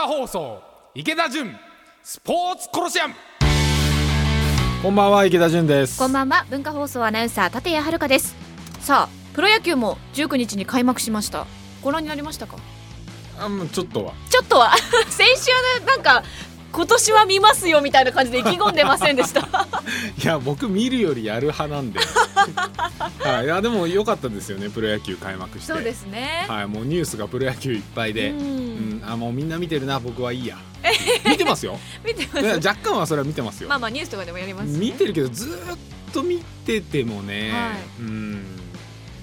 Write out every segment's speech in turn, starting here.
化放送池田純スポーツコロシアム。こんばんは池田純です。こんばんは文化放送アナウンサー立谷遥です。さあプロ野球も19日に開幕しました。ご覧になりましたか？あもうちょっとは。ちょっとは。先週ねなんか今年は見ますよみたいな感じで意気込んでませんでした。いや僕見るよりやる派なんで。はい。いやでも良かったですよねプロ野球開幕して。そうですね、はい。もうニュースがプロ野球いっぱいで。ううん。んあもうみんな見てるな僕はいいや。見てますよ。見てます若干はそれは見てますよ、まあまあニュースとかでもやりますしね。見てるけどずーっと見ててもね、はい。うん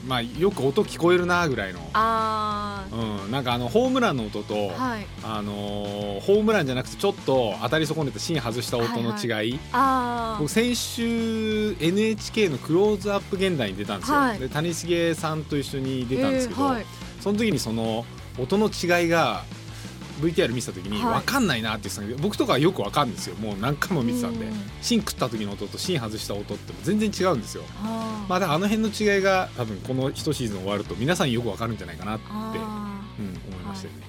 まあよく音聞こえるなぐらいの。あうん、なんかあのホームランの音と、ーはい。あのーホームランじゃなくてちょっと当たり損ねた芯外した音の違い、あ僕先週 NHK の「クローズアップ現代」に出たんですよ、はい。で谷繁さんと一緒に出たんですけど、えーはい。その時にその音の違いが VTR 見てた時にはい。分かんないなって言ってたけど、僕とかはよく分かるんですよ。もう何回も見てたんで。うん。芯食った時の音と芯外した音って全然違うんですよ。あー。まあだあの辺の違いが多分この一シーズン終わると皆さんよく分かるんじゃないかなって、あうん、思いましたよね、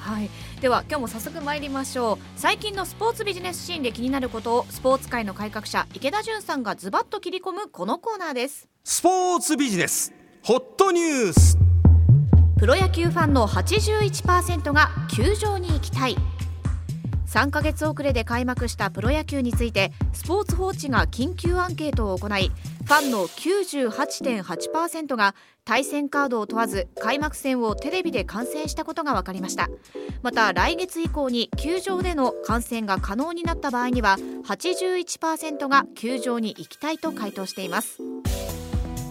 ーはい。では今日も早速参りましょう。最近のスポーツビジネスシーンで気になることをスポーツ界の改革者池田純さんがズバッと切り込むこのコーナーです。スポーツビジネス。ホットニュースプロ野球ファンの81%が球場に行きたい。3ヶ月遅れで開幕したプロ野球についてスポーツ報知が緊急アンケートを行いファンの98.8%が対戦カードを問わず開幕戦をテレビで観戦したことが分かりました。また来月以降に球場での観戦が可能になった場合には81%が球場に行きたいと回答しています。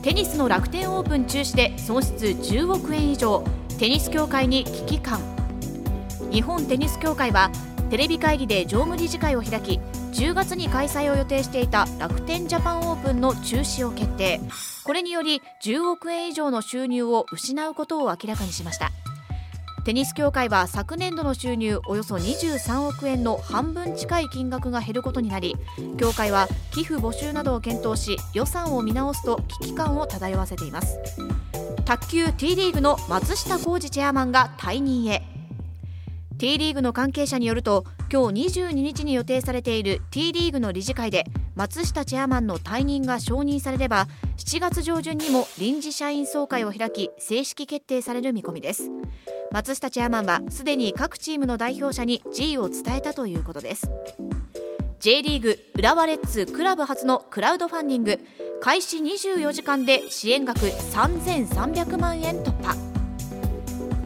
テニスの楽天オープン中止で損失10億円以上。テニス協会に危機感。日本テニス協会はテレビ会議で常務理事会を開き10月に開催を予定していた楽天ジャパンオープンの中止を決定。これにより10億円以上の収入を失うことを明らかにしました。テニス協会は昨年度の収入およそ23億円の半分近い金額が減ることになり協会は寄付募集などを検討し予算を見直すと危機感を漂わせています。卓球 T リーグの松下浩二チェアマンが退任へ。T リーグの関係者によると今日22日に予定されている T リーグの理事会で松下チェアマンの退任が承認されれば7月上旬にも臨時社員総会を開き正式決定される見込みです。松下チェアマンはすでに各チームの代表者に辞意を伝えたということです。J リーグ浦和レッズクラブ初のクラウドファンディング開始24時間で支援額3300万円突破。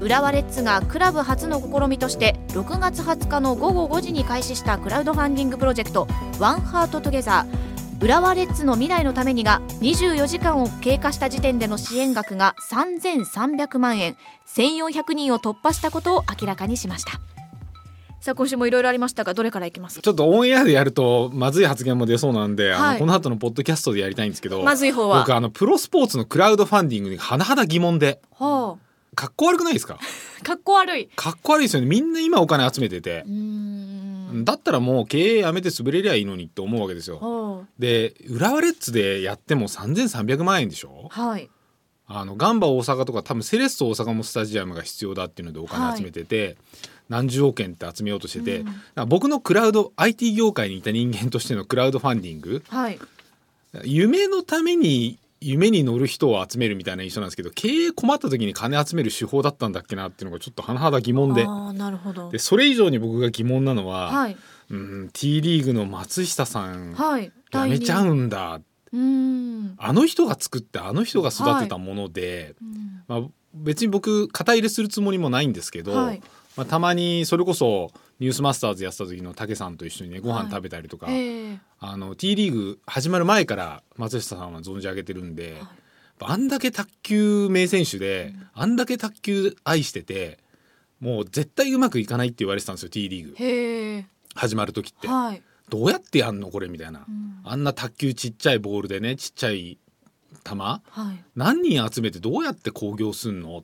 浦和レッズがクラブ初の試みとして6月20日の午後5時に開始したクラウドファンディングプロジェクト One Heart Together。浦和レッズの未来のためにが24時間を経過した時点での支援額が3300万円。1400人を突破したことを明らかにしました。さあ今週もいろいろありましたがどれからいきます？ちょっとオンエアでやるとまずい発言も出そうなんで、あはい。のこの後のポッドキャストでやりたいんですけどまずい方は。僕あのプロスポーツのクラウドファンディングに甚だ疑問で。はかっこ悪くないですか？あ かっこ悪い。かっこ悪いですよね。みんな今お金集めてて。だったらもう経営やめて潰れりゃいいのにって思うわけですよ。はで浦和レッズでやっても3300万円でしょ？あはい。あのガンバ大阪とか多分セレッソ大阪もスタジアムが必要だっていうのでお金集めてて、何十億円って集めようとしてて、うん僕のクラウド IT 業界にいた人間としてのクラウドファンディング。はい。夢のために夢に乗る人を集めるみたいな印象なんですけど経営困った時に金集める手法だったんだっけなっていうのがちょっと甚だ疑問で。なるほど。でそれ以上に僕が疑問なのは、はい。うん、T リーグの松下さんはいやめちゃうんだ。うーん。あの人が作ってあの人が育てたもので、うん。まあ、別に僕肩入れするつもりもないんですけど、はい。まあ、たまにそれこそニュースマスターズやってた時の武さんと一緒にねご飯食べたりとか、ええ。あの T リーグ始まる前から松下さんは存じ上げてるんで、あんだけ卓球名選手で、あんだけ卓球愛しててもう絶対うまくいかないって言われてたんですよ T リーグ。始まる時って。はい。どうやってやんのこれみたいな、うん。あんな卓球ちっちゃいボールでねちっちゃい球。はい。何人集めてどうやって興行すんの？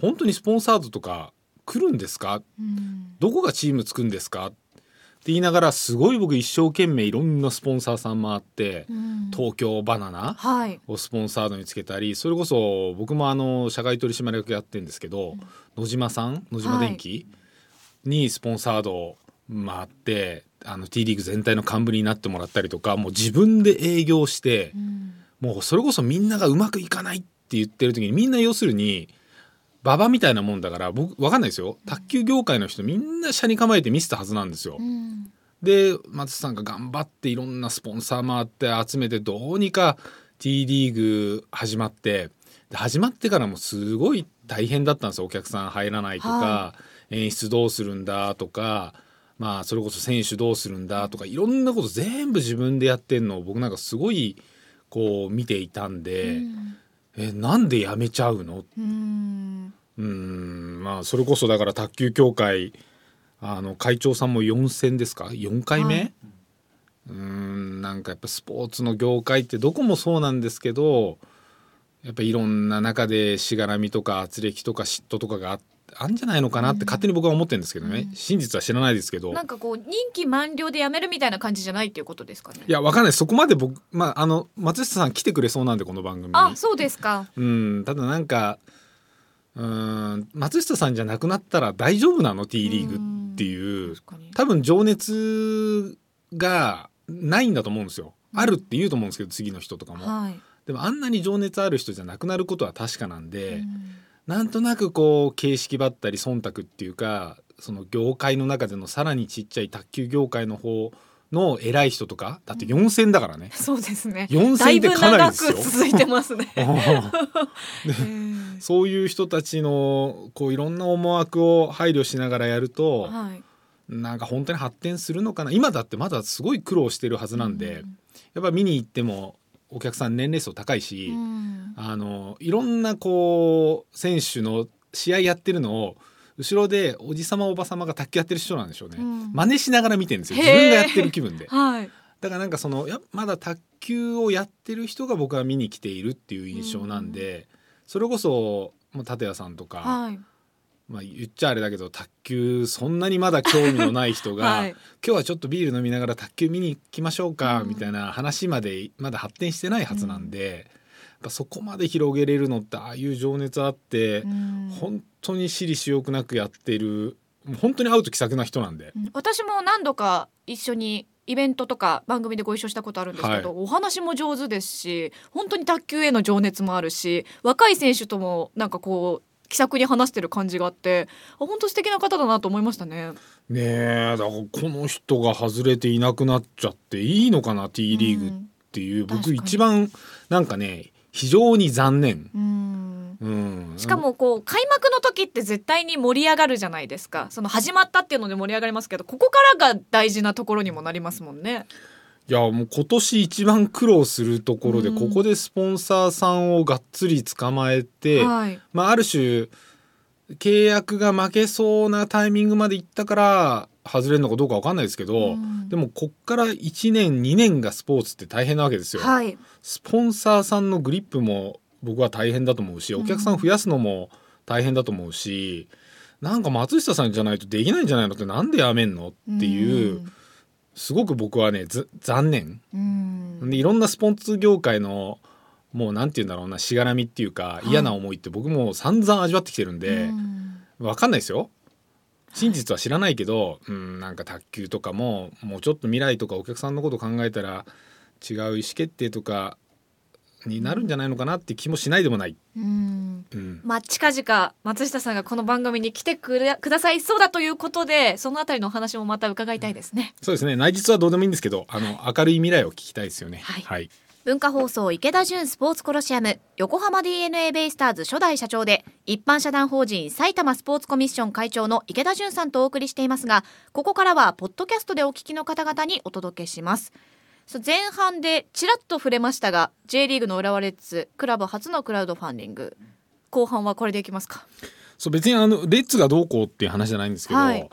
本当にスポンサードとか来るんですか？うん。どこがチームつくんですか？って言いながらすごい僕一生懸命いろんなスポンサーさん回って、うん。東京バナナはい。をスポンサードにつけたりそれこそ僕もあの社外取締役やってるんですけど、野島さん野島電機、にスポンサードを回ってあの T リーグ全体の幹部になってもらったりとかもう自分で営業して、もうそれこそみんながうまくいかないって言ってる時にみんな要するに馬場みたいなもんだから僕わかんないですよ。卓球業界の人みんな車に構えて見せたはずなんですよ。うん。で松さんが頑張っていろんなスポンサー回って集めてどうにか T リーグ始まってで始まってからもすごい大変だったんですよ。お客さん入らないとか、は演出どうするんだとかまあそれこそ選手どうするんだとかいろんなこと全部自分でやってんのを僕なんかすごいこう見ていたんで、えなんでやめちゃうの？うん。うーんまあそれこそだから卓球協会あの会長さんも4戦ですか？4回目、はい。うーんなんかやっぱスポーツの業界ってどこもそうなんですけどやっぱいろんな中でしがらみとか圧力とか嫉妬とかがああんじゃないのかなって勝手に僕は思ってるんですけどね、真実は知らないですけど。なんかこう任期満了で辞めるみたいな感じじゃないっていうことですかね。いやわかんない。そこまで僕、まあ、あの松下さん来てくれそうなんでこの番組に。あそうですか。うん。ただなんかうーん松下さんじゃなくなったら大丈夫なの？T リーグっていう。多分情熱がないんだと思うんですよ。あるって言うと思うんですけど次の人とかも。はい。でもあんなに情熱ある人じゃなくなることは確かなんで、なんとなくこう形式ばったり忖度っていうかその業界の中でのさらにちっちゃい卓球業界の方の偉い人とかだって4戦だからね。そうですね。4戦ってかなりですよ。続いてますね。うん。そういう人たちのこういろんな思惑を配慮しながらやると、はい。なんか本当に発展するのかな。今だってまだすごい苦労してるはずなんで、やっぱ見に行ってもお客さん年齢層高いし、うん。あのいろんなこう選手の試合やってるのを後ろでおじさまおばさまが卓球やってる人なんでしょうね、うん。真似しながら見てるんですよ。自分がやってる気分で。はい。だからなんかそのやまだ卓球をやってる人が僕は見に来ているっていう印象なんで、それこそもう立谷さんとか、はいまあ、言っちゃあれだけど卓球そんなにまだ興味のない人が、はい。今日はちょっとビール飲みながら卓球見に行きましょうか、うん。みたいな話までまだ発展してないはずなんで、やっぱそこまで広げれるのってああいう情熱あって、うん。本当に私利私欲なくやってる本当に会うと気さくな人なんで。うん。私も何度か一緒にイベントとか番組でご一緒したことあるんですけど、はい。お話も上手ですし本当に卓球への情熱もあるし若い選手ともなんかこう気さくに話してる感じがあってあ本当素敵な方だなと思いましたね。ねえだからこの人が外れていなくなっちゃっていいのかな T リーグっていう、僕確かに一番なんかね非常に残念。うんうん、しかもこう開幕の時って絶対に盛り上がるじゃないですかその始まったっていうので盛り上がりますけどここからが大事なところにもなりますもんね。いやもう今年一番苦労するところで、うん。ここでスポンサーさんをがっつり捕まえて、はい、まあ、ある種契約が負けそうなタイミングまでいったから外れるのかどうか分かんないですけど、うん。でもこっから1年2年がスポーツって大変なわけですよ。はい。スポンサーさんのグリップも僕は大変だと思うしお客さん増やすのも大変だと思うし、なんか松下さんじゃないとできないんじゃないのってなんでやめんのっていう、すごく僕はねず残念。うん。でいろんなスポーツ業界のもうなんて言うんだろうなしがらみっていうかい。嫌な思いって僕も散々味わってきてるんで、うん。わかんないですよ。真実は知らないけど、うん、なんか卓球とかももうちょっと未来とかお客さんのこと考えたら違う意思決定とかになるんじゃないのかなって気もしないでもない。うん。うん。まあ、近々松下さんがこの番組に来てくれくださいそうだということでそのあたりのお話もまた伺いたいですね。そうですね。内実はどうでもいいんですけどあの明るい未来を聞きたいですよね。はい。はい、文化放送池田純スポーツコロシアム横浜 d n a ベイスターズ初代社長で一般社団法人埼玉スポーツコミッション会長の池田純さんとお送りしていますがここからはポッドキャストでお聞きの方々にお届けしますそう前半でちらっと触れましたが J リーグの浦和レッズクラブ初のクラウドファンディング。後半はこれでいきますか。そう別にあのレッツがどうこうっていう話じゃないんですけど、はい。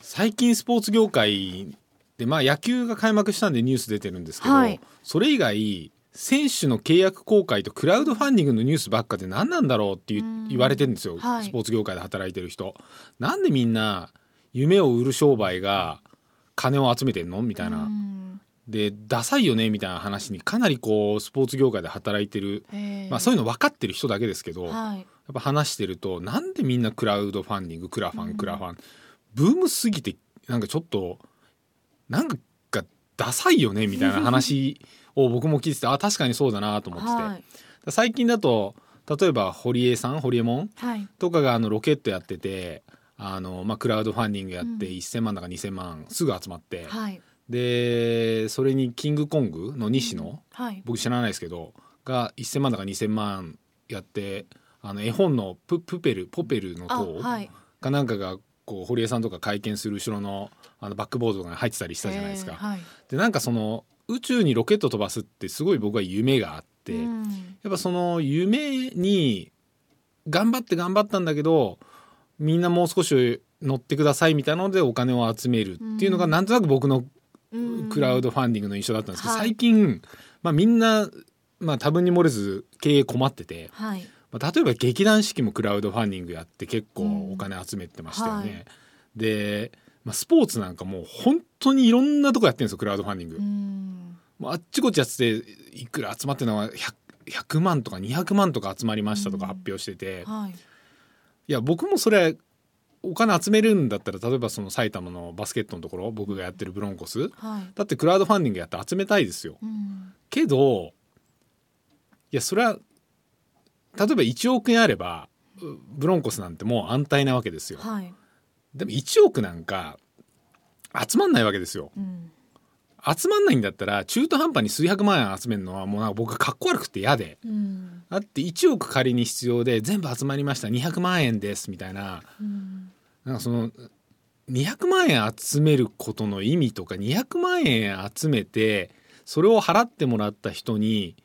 最近スポーツ業界でまあ野球が開幕したんでニュース出てるんですけど、はい。それ以外選手の契約更改とクラウドファンディングのニュースばっかで何なんだろうって言われてるんですよ、はい。スポーツ業界で働いてる人。なんでみんな夢を売る商売が金を集めてんのみたいな。うんでダサいよねみたいな話にかなりこうスポーツ業界で働いてる、まあ、そういうの分かってる人だけですけど、はい。やっぱ話してるとなんでみんなクラウドファンディングクラファうん。ンクラファン。ブームすぎてなんかちょっとなんかダサいよねみたいな話を僕も聞いててあ確かにそうだなと思ってて、はい。最近だと例えば堀江さん堀江門はい。とかがあのロケットやっててあの、まあ、クラウドファンディングやってうん。1,000万だか2,000万すぐ集まって、はいでそれにキングコングの西野、はい。僕知らないですけどが1,000万だか2,000万やってあの絵本のププペルポペルのあ塔はい。かなんかがこう堀江さんとか会見する後ろのあのバックボードとかに入ってたりしたじゃないですか。えーはい。でなんかその宇宙にロケット飛ばすってすごい僕は夢があって、うん。やっぱその夢に頑張って頑張ったんだけどみんなもう少し乗ってくださいみたいなのでお金を集めるっていうのがうん。なんとなく僕のうんクラウドファンディングの印象だったんですけど、はい。最近、まあ、みんな、まあ、多分に漏れず経営困ってて、はい。まあ、例えば劇団四季もクラウドファンディングやって結構お金集めてましたよね。うんはい。で、まあ、スポーツなんかもう本当にいろんなとこやってるんですよクラウドファンディング。うん。もうあっちこっちやってていくら集まってるのは 100, 100万とか200万とか集まりましたとか発表してて、い。はいや僕もそれお金集めるんだったら例えばその埼玉のバスケットのところ僕がやってるブロンコス。はい。だってクラウドファンディングやって集めたいですよ。うん。けどいやそれは例えば1億円あればうブロンコスなんてもう安泰なわけですよ。はい。でも1億なんか集まんないわけですよ。うん。集まんないんだったら中途半端に数百万円集めるのはもうなんか僕かっこ悪くて嫌で。うん。だって1億仮に必要で全部集まりました。200万円です。みたいな。うんなんかその200万円集めることの意味とか200万円集めてそれを払ってもらった人に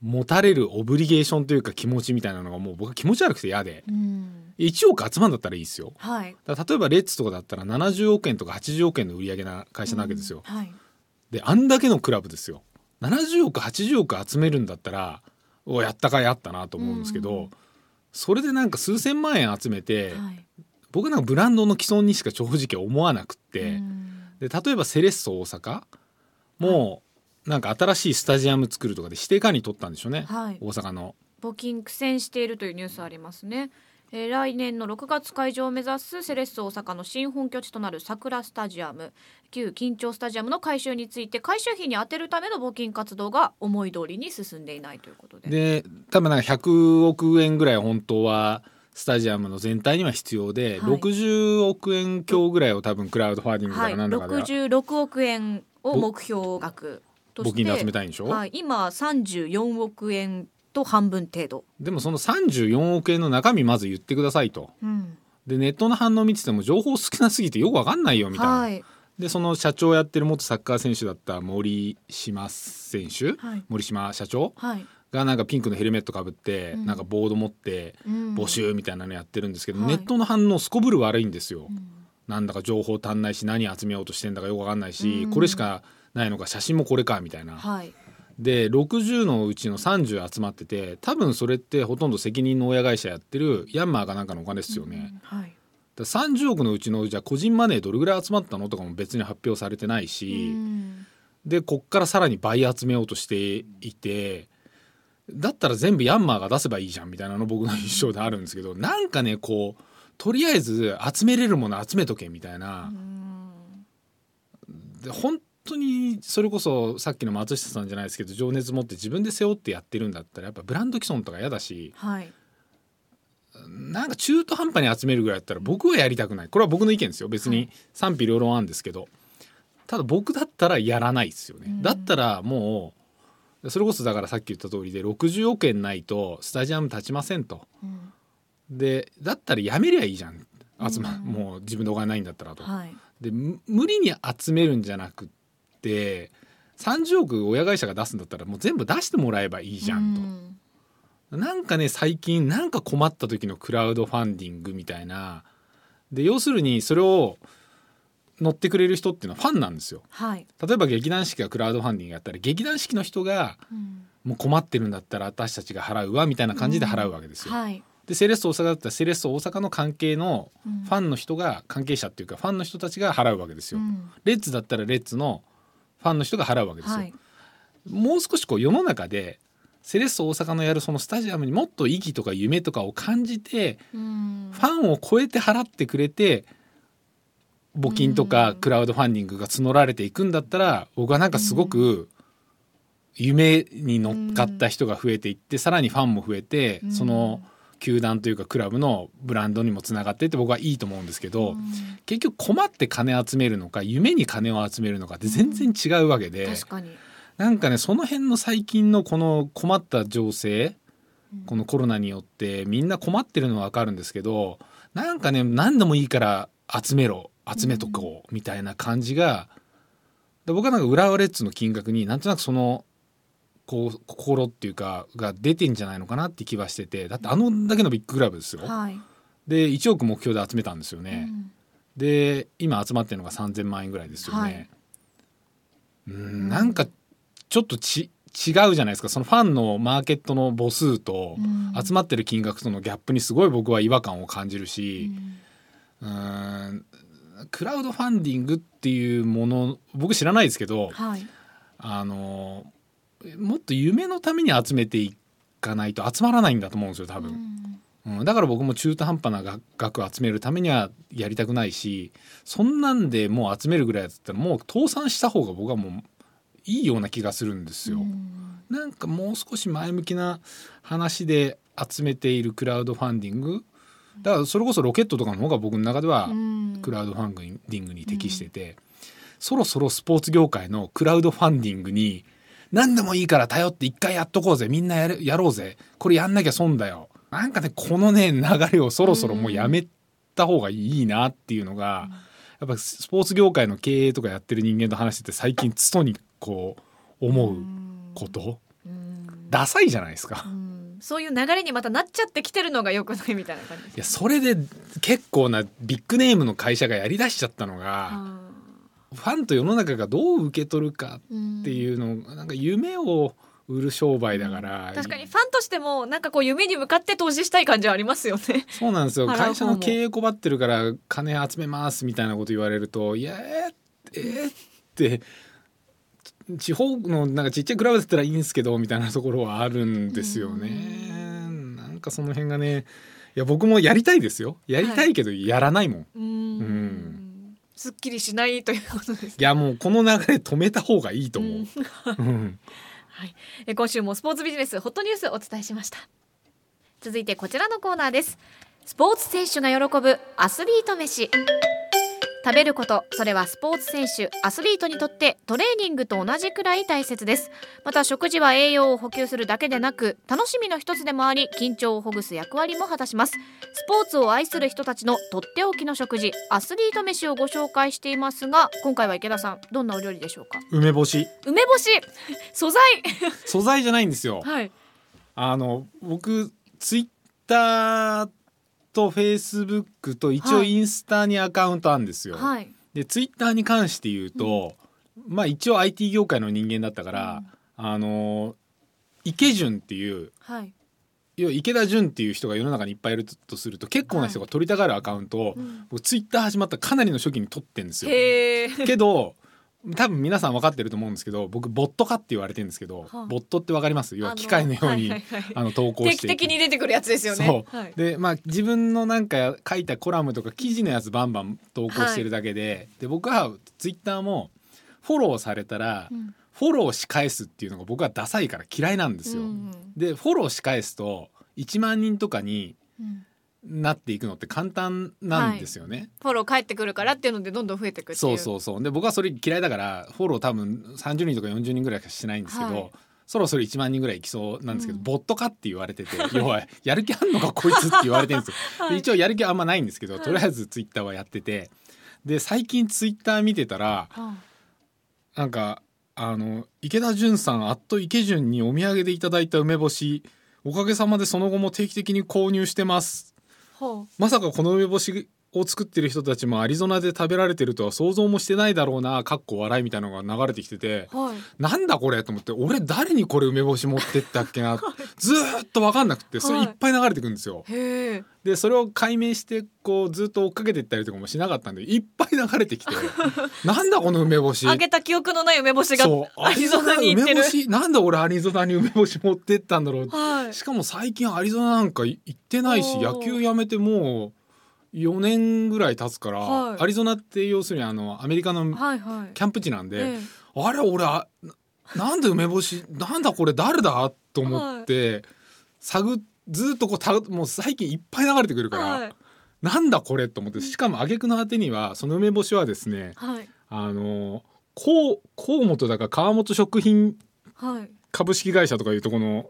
持たれるオブリゲーションというか気持ちみたいなのがもう僕は気持ち悪くて嫌で。うん。1億集まんだったらいいですよ。はい。例えばレッツとかだったら70億円とか80億円の売り上げな会社なわけですよ、うん。はい。であんだけのクラブですよ。70億80億集めるんだったらおやったかいあったなと思うんですけど、うん。それでなんか数千万円集めて、はい僕なんかブランドの既存にしか正直思わなくって、うん。で例えばセレッソ大阪もなんか新しいスタジアム作るとかで指定管理取ったんでしょうね、はい。大阪の。募金苦戦しているというニュースありますね、えー来年の6月開場を目指すセレッソ大阪の新本拠地となる桜スタジアム。旧緊張スタジアムの改修について改修費に充てるための募金活動が思い通りに進んでいないということで。で多分なんか100億円ぐらい本当はスタジアムの全体には必要で、はい。60億円強ぐらいを多分クラウドファンディングかはいらなんだかで、66億円を目標額として募金で集めたいんでしょ、はい、今34億円と半分程度、でもその34億円の中身まず言ってくださいと。うん。でネットの反応見てても情報少なすぎてよくわかんないよみたいな。はい。でその社長やってる元サッカー選手だった森島選手、はい。森島社長。はいがなんかピンクのヘルメットかぶって、うん。なんかボード持ってうん。募集みたいなのやってるんですけど、はい。ネットの反応すこぶる悪いんですよ。うん。なんだか情報足んないし何集めようとしてんだかよくわかんないし、うん。これしかないのか写真もこれかみたいな。はい。で60のうちの30集まってて多分それってほとんど責任の親会社やってるヤンマーかなんかのお金ですよね。はい。だから30億のうちのじゃあ個人マネーどれぐらい集まったのとかも別に発表されてないし、うん。でこっからさらに倍集めようとしていてだったら全部ヤンマーが出せばいいじゃんみたいなの僕の印象であるんですけどなんかねこうとりあえず集めれるもの集めとけみたいな。う、ん。で本当にそれこそさっきの松下さんじゃないですけど情熱持って自分で背負ってやってるんだったらやっぱブランド既存とか嫌だしはい。なんか中途半端に集めるぐらいだったら僕はやりたくない。これは僕の意見ですよ。別に賛否両論あるんですけど。ただ僕だったらやらないですよね、うん。だったらもうそれこそだからさっき言った通りで60億円ないとスタジアム立ちませんと。うんでだったらやめりゃいいじゃん。集ま、うん。もう自分でお金ないんだったらと、はい。でむ無理に集めるんじゃなくって30億親会社が出すんだったらもう全部出してもらえばいいじゃんと。うん。なんかね最近なんか困った時のクラウドファンディングみたいな。で要するにそれを乗ってくれる人っていうのはファンなんですよ。はい。例えば劇団四季がクラウドファンディングやったら劇団四季の人がうん。もう困ってるんだったら私たちが払うわみたいな感じで払うわけですよ、はい。でセレッソ大阪だったらセレッソ大阪の関係のうん。ファンの人が関係者っていうかファンの人たちが払うわけですよ、うん。レッツだったらレッツのファンの人が払うわけですよ、はい。もう少しこう世の中でセレッソ大阪のやるそのスタジアムにもっと意義とか夢とかを感じてうん。ファンを超えて払ってくれて募金とかクラウドファンディングが募られていくんだったら僕はなんかすごく夢に乗っかった人が増えていってさらにファンも増えてその球団というかクラブのブランドにもつながってって僕はいいと思うんですけど結局困って金集めるのか夢に金を集めるのかって全然違うわけで確かに。なんかねその辺の最近のこの困った情勢このコロナによってみんな困ってるのは分かるんですけどなんかね何でもいいから集めろ集めとこうみたいな感じが、で僕はなんか浦和レッズの金額になんとなくそのこう心っていうかが出てんじゃないのかなって気はしててだってあのだけのビッグクラブですよ。はい、で1億目標で集めたんですよね。うんで今集まってるのが3,000万円ぐらいですよね。はいうんなんかちょっとち違うじゃないですかそのファンのマーケットの母数とうん集まってる金額とのギャップにすごい僕は違和感を感じるし、うーんクラウドファンディングっていうもの僕知らないですけどはいあのもっと夢のために集めていかないと集まらないんだと思うんですよ多分。うん、だから僕も中途半端な額額を集めるためにはやりたくないしそんなんでもう集めるぐらいだったらもう倒産した方が僕はもういいような気がするんですよ。なんかもう少し前向きな話で集めているクラウドファンディングだからそれこそロケットとかの方が僕の中ではクラウドファンディングに適してて、そろそろスポーツ業界のクラウドファンディングに何でもいいから頼って一回やっとこうぜみんなやるやろうぜこれやんなきゃ損だよ。なんかねこのね流れをそろそろもうやめた方がいいなっていうのが、やっぱスポーツ業界の経営とかやってる人間と話してて最近つとにこう思うこと、ダサいじゃないですか。うん。そういう流れにまたなっちゃってきてるのが良くないみたいな感じですいやそれで結構なビッグネームの会社がやりだしちゃったのが、あファンと世の中がどう受け取るかーっていうのなんか夢を売る商売だから、確かにファンとしてもなんかこう夢に向かって投資したい感じはありますよね。そうなんですよ。会社の経営困ってるから金集めますみたいなこと言われるといやえー、えーって地方のなんかちっちゃいクラブだったらいいんですけどみたいなところはあるんですよね。なんかその辺がねいや僕もやりたいですよ。やりたいけどやらないもん。うーん。んすっきりしないということですいやもうこの流れ止めた方がいいと思う。うん。はい、え今週もスポーツビジネスホットニュースお伝えしました。続いてこちらのコーナーです。スポーツ選手が喜ぶアスリート飯食べることそれはスポーツ選手アスリートにとってトレーニングと同じくらい大切です。また食事は栄養を補給するだけでなく楽しみの一つでもあり緊張をほぐす役割も果たします。スポーツを愛する人たちのとっておきの食事アスリート飯をご紹介していますが今回は池田さんどんなお料理でしょうか？梅干し。梅干し！素材！素材じゃないんですよ。はい。あの僕ツイッターとフェイスブックと一応はい。インスタにアカウントあるんですよ。はい。でツイッターに関して言うと、まあ一応 IT 業界の人間だったから、あの池潤っていうはい。要は池田潤っていう人が世の中にいっぱいいるとすると結構な人が取りたがるアカウントを、ん。僕ツイッター始まったかなりの初期に取ってんですよ。けど 多分皆さん分かってると思うんですけど僕ボット化って言われてるんですけど、はあ。ボットって分かります？要は機械のようにあの、はいはい。はい 投稿して。定期的に出てくるやつですよね。はい、でまあ自分のなんか書いたコラムとか記事のやつバンバン投稿してるだけで、で僕はツイッターもフォローされたら、うん。フォローし返すっていうのが僕はダサいから嫌いなんですよ。うんでフォローし返すと1万人とかにうんなっていくのって簡単なんですよね。フォロー返ってくるからっていうのでどんどん増えていくってそうそうそう。で僕はそれ嫌いだからフォロー多分30人とか40人ぐらいしかしてないんですけど、はい。そろそろ1万人ぐらいいきそうなんですけど、うん。ボットかって言われてて 要はやる気あんのかこいつって言われてるんですよ。で一応やる気はあんまないんですけど、とりあえずツイッターはやっててで最近ツイッター見てたらはなんかあの池田純さんあっと池潤にお土産でいただいた梅干しおかげさまでその後も定期的に購入してますまさかこの梅干しを作ってる人たちもアリゾナで食べられてるとは想像もしてないだろうなかっこ笑いみたいなのが流れてきててあはい。なんだこれと思って俺誰にこれ梅干し持ってったっけな ずーっと分かんなくてそれいっぱい流れてくるんですよ。へえでそれを解明してこうずっと追っかけていったりとかもしなかったんでいっぱい流れてきて なんだこの梅干し。あげた記憶のない梅干しがそう。アリゾナに行ってる。なんで俺アリゾナに梅干し持ってったんだろう。はい。しかも最近アリゾナなんか行ってないし野球やめてもう4年ぐらい経つから、はい。アリゾナって要するにあのアメリカのはいはい。キャンプ地なんで、ええ。あれ俺あななんで梅干しなんだこれ誰だと思って、探っずっとこうたもう最近いっぱい流れてくるから、はい。なんだこれと思ってしかも挙句の果てにはその梅干しはですねはい。あのこう河本だか川本食品はい。株式会社とかいうところの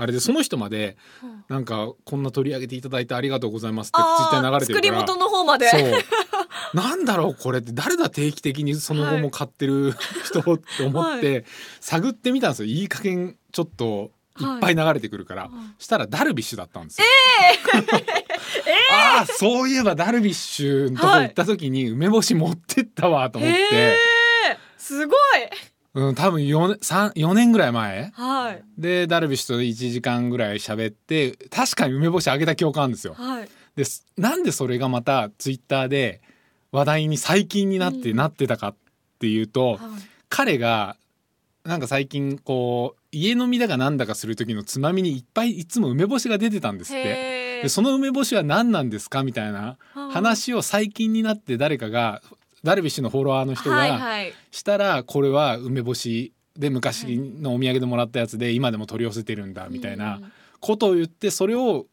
あれでその人までうん。なんかこんな取り上げていただいてありがとうございますってツイッターに流れてる作りから元の方まで。そう。なんだろうこれって誰だ定期的にその後も買ってる人って思って探ってみたんですよ。いい加減ちょっといっぱい流れてくるから、したらダルビッシュだったんですよ。ああそういえばダルビッシュのとこ行った時に梅干し持ってったわと思って、へえすごいうん、多分 4, 3 4年ぐらい前。はい。でダルビッシュと1時間ぐらい喋って確かに梅干しあげた記憶あるんですよ。はい。ですなんでそれがまたツイッターで話題に最近になって、うん。なってたかっていうと、はい。彼がなんか最近こう家飲みだかなんだかする時のつまみにいっぱいいつも梅干しが出てたんですって。その梅干しは何なんですかみたいな話を最近になって誰かがダルビッシュのフォロワーの人がしたらこれは梅干しで昔のお土産でもらったやつで今でも取り寄せてるんだみたいなことを言ってそれを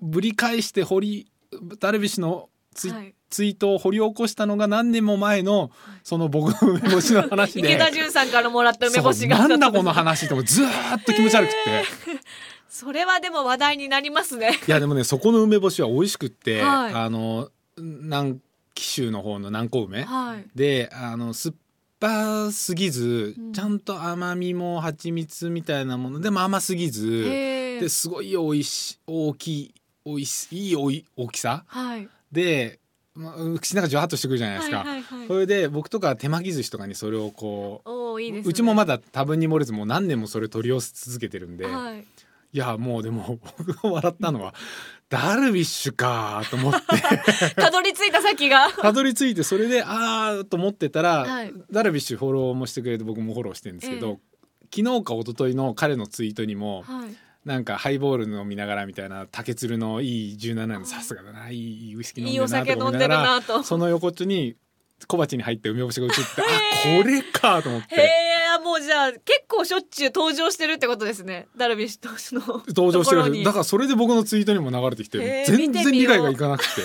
ぶり返して掘りダルビッシュのツイ,、はい。ツイートを掘り起こしたのが何年も前のその僕の梅干しの話で。池田純さんからもらった梅干しが。なんだこの話ともずーっと気持ち悪くて。それはでも話題になりますね。いやでもねそこの梅干しは美味しくって、はい。あの南紀州の方の南高梅、はい。であの酸っぱすぎず、うん。ちゃんと甘みも蜂蜜みたいなもの。でも甘すぎずですごい美味し大きい美味しいいいおい大きさ？はい。で、まあ、口の中ジュワッとしてくるじゃないですか。はいはいはい。それで僕とか手巻き寿司とかにそれをこういいね。うちもまだ多分に漏れずもう何年もそれ取り寄せ続けてるんで、はい。いやもうでも僕が 笑ったのはダルビッシュかと思って。たどり着いた先が。たどり着いてそれでああと思ってたら、はい。ダルビッシュフォローもしてくれて僕もフォローしてるんですけど、昨日か一昨日の彼のツイートにもはい。なんかハイボール飲みながらみたいな竹鶴のいい17年さすがだないいウイスキー飲んでるなと酒飲んでる思いながらその横っちょに小鉢に入って梅干しが映ってあこれかと思っへてえもうじゃあ結構しょっちゅう登場してるってことですね。ダルビッシュ投手の。登場してる。だからそれで僕のツイートにも流れてきて全然理解がいかなくて。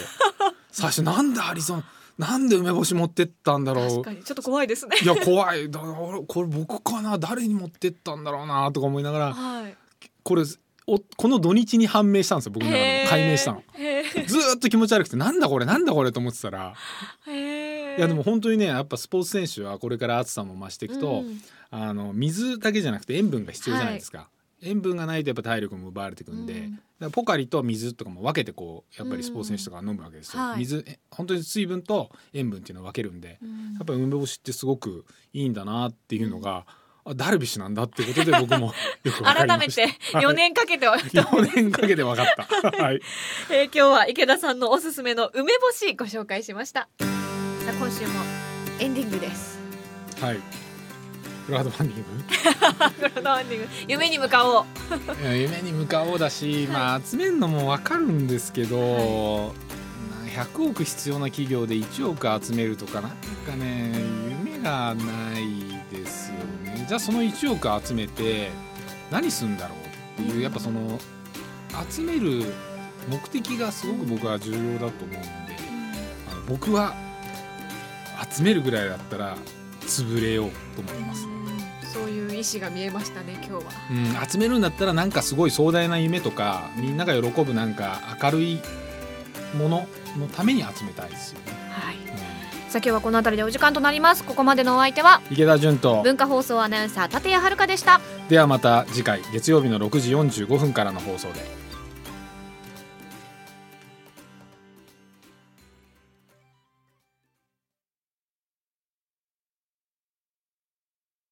最初なんでアリゾナなんで梅干し持ってったんだろう。確かに。ちょっと怖いですね。いや怖い。だ俺これ僕かな？誰に持ってったんだろうな？とか思いながら。はい。これおこの土日に判明したんですよ僕の中で解明したの。ずーっと気持ち悪くてなんだこれなんだこれと思ってたら。いやでも本当にねやっぱスポーツ選手はこれから暑さも増していくと、うん。あの水だけじゃなくて塩分が必要じゃないですか、塩分がないとやっぱ体力も奪われていくんで、うん。ポカリと水とかも分けてこうやっぱりスポーツ選手とかは飲むわけですよ、はい。水え本当に水分と塩分っていうのを分けるんで、うん。やっぱり梅干しってすごくいいんだなっていうのが、あダルビッシュなんだってことで僕もよく 改めしてた4年かけては4年かけて分かった。はい。えー今日は池田さんのおすすめの梅干しご紹介しました。さあ今週もエンディングです。はい。クラウドファンディン クラウドファンディング。夢に向かおう。夢に向かおうだし、まあ集めるのも分かるんですけど、まあ100億必要な企業で1億集めるとかなんかね夢がないじゃあその1億集めて何するんだろうっていうやっぱその集める目的がすごく僕は重要だと思うんであの僕は集めるぐらいだったら潰れようと思います。そういう意志が見えましたね今日は。うん、集めるんだったらなんかすごい壮大な夢とかみんなが喜ぶなんか明るいもののために集めたいですよね、はい。うんさあ今日はこの辺りでお時間となります。ここまでのお相手は池田純と文化放送アナウンサー立谷遥でした。ではまた次回月曜日の6時45分からの放送で